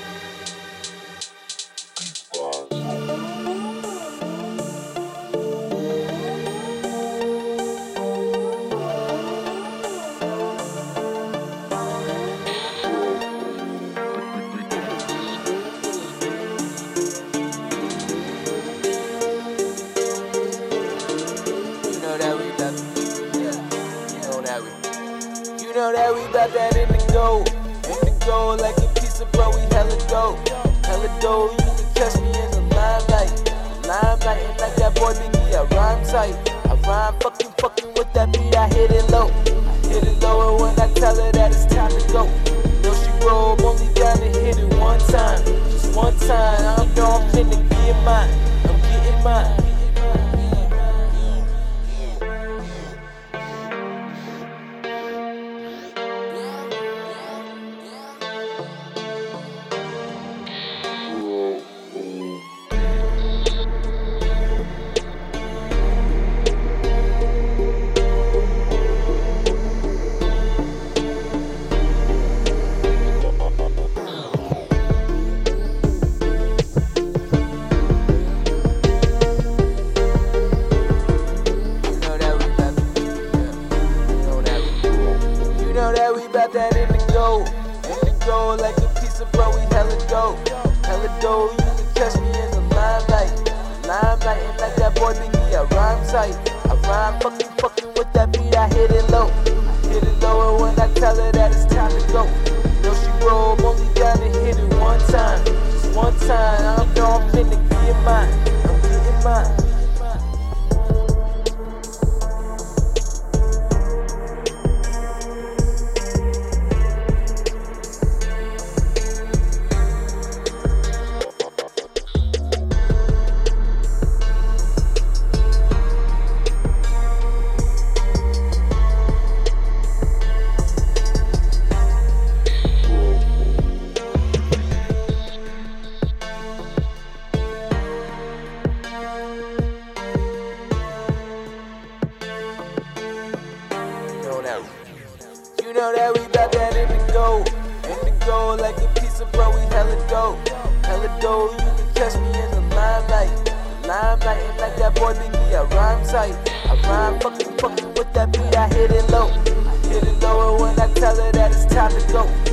You Know that in the gold like a piece of bro, we hella dope. Hella dope, you can catch me in the limelight. Limelight and like that boy Biggie, I rhyme tight. I rhyme fucking fucking with that beat, I hit it low. I hit it lower when I tell her that it's time to go. In the gold. In like a piece of bro, we hella dope. Hella dope, you can catch me in the limelight. Limelight and like that boy Biggie, I rhyme tight. I rhyme fucking fucking You know that we bout that in the gold. In the gold like a piece of bro, we hella dope. Hella dope, you can catch me in the limelight. Limelight and like that boy Biggie, I rhyme tight. I rhyme fucking fucking with that beat, I hit it low. I hit it lower when I tell her that it's time to go.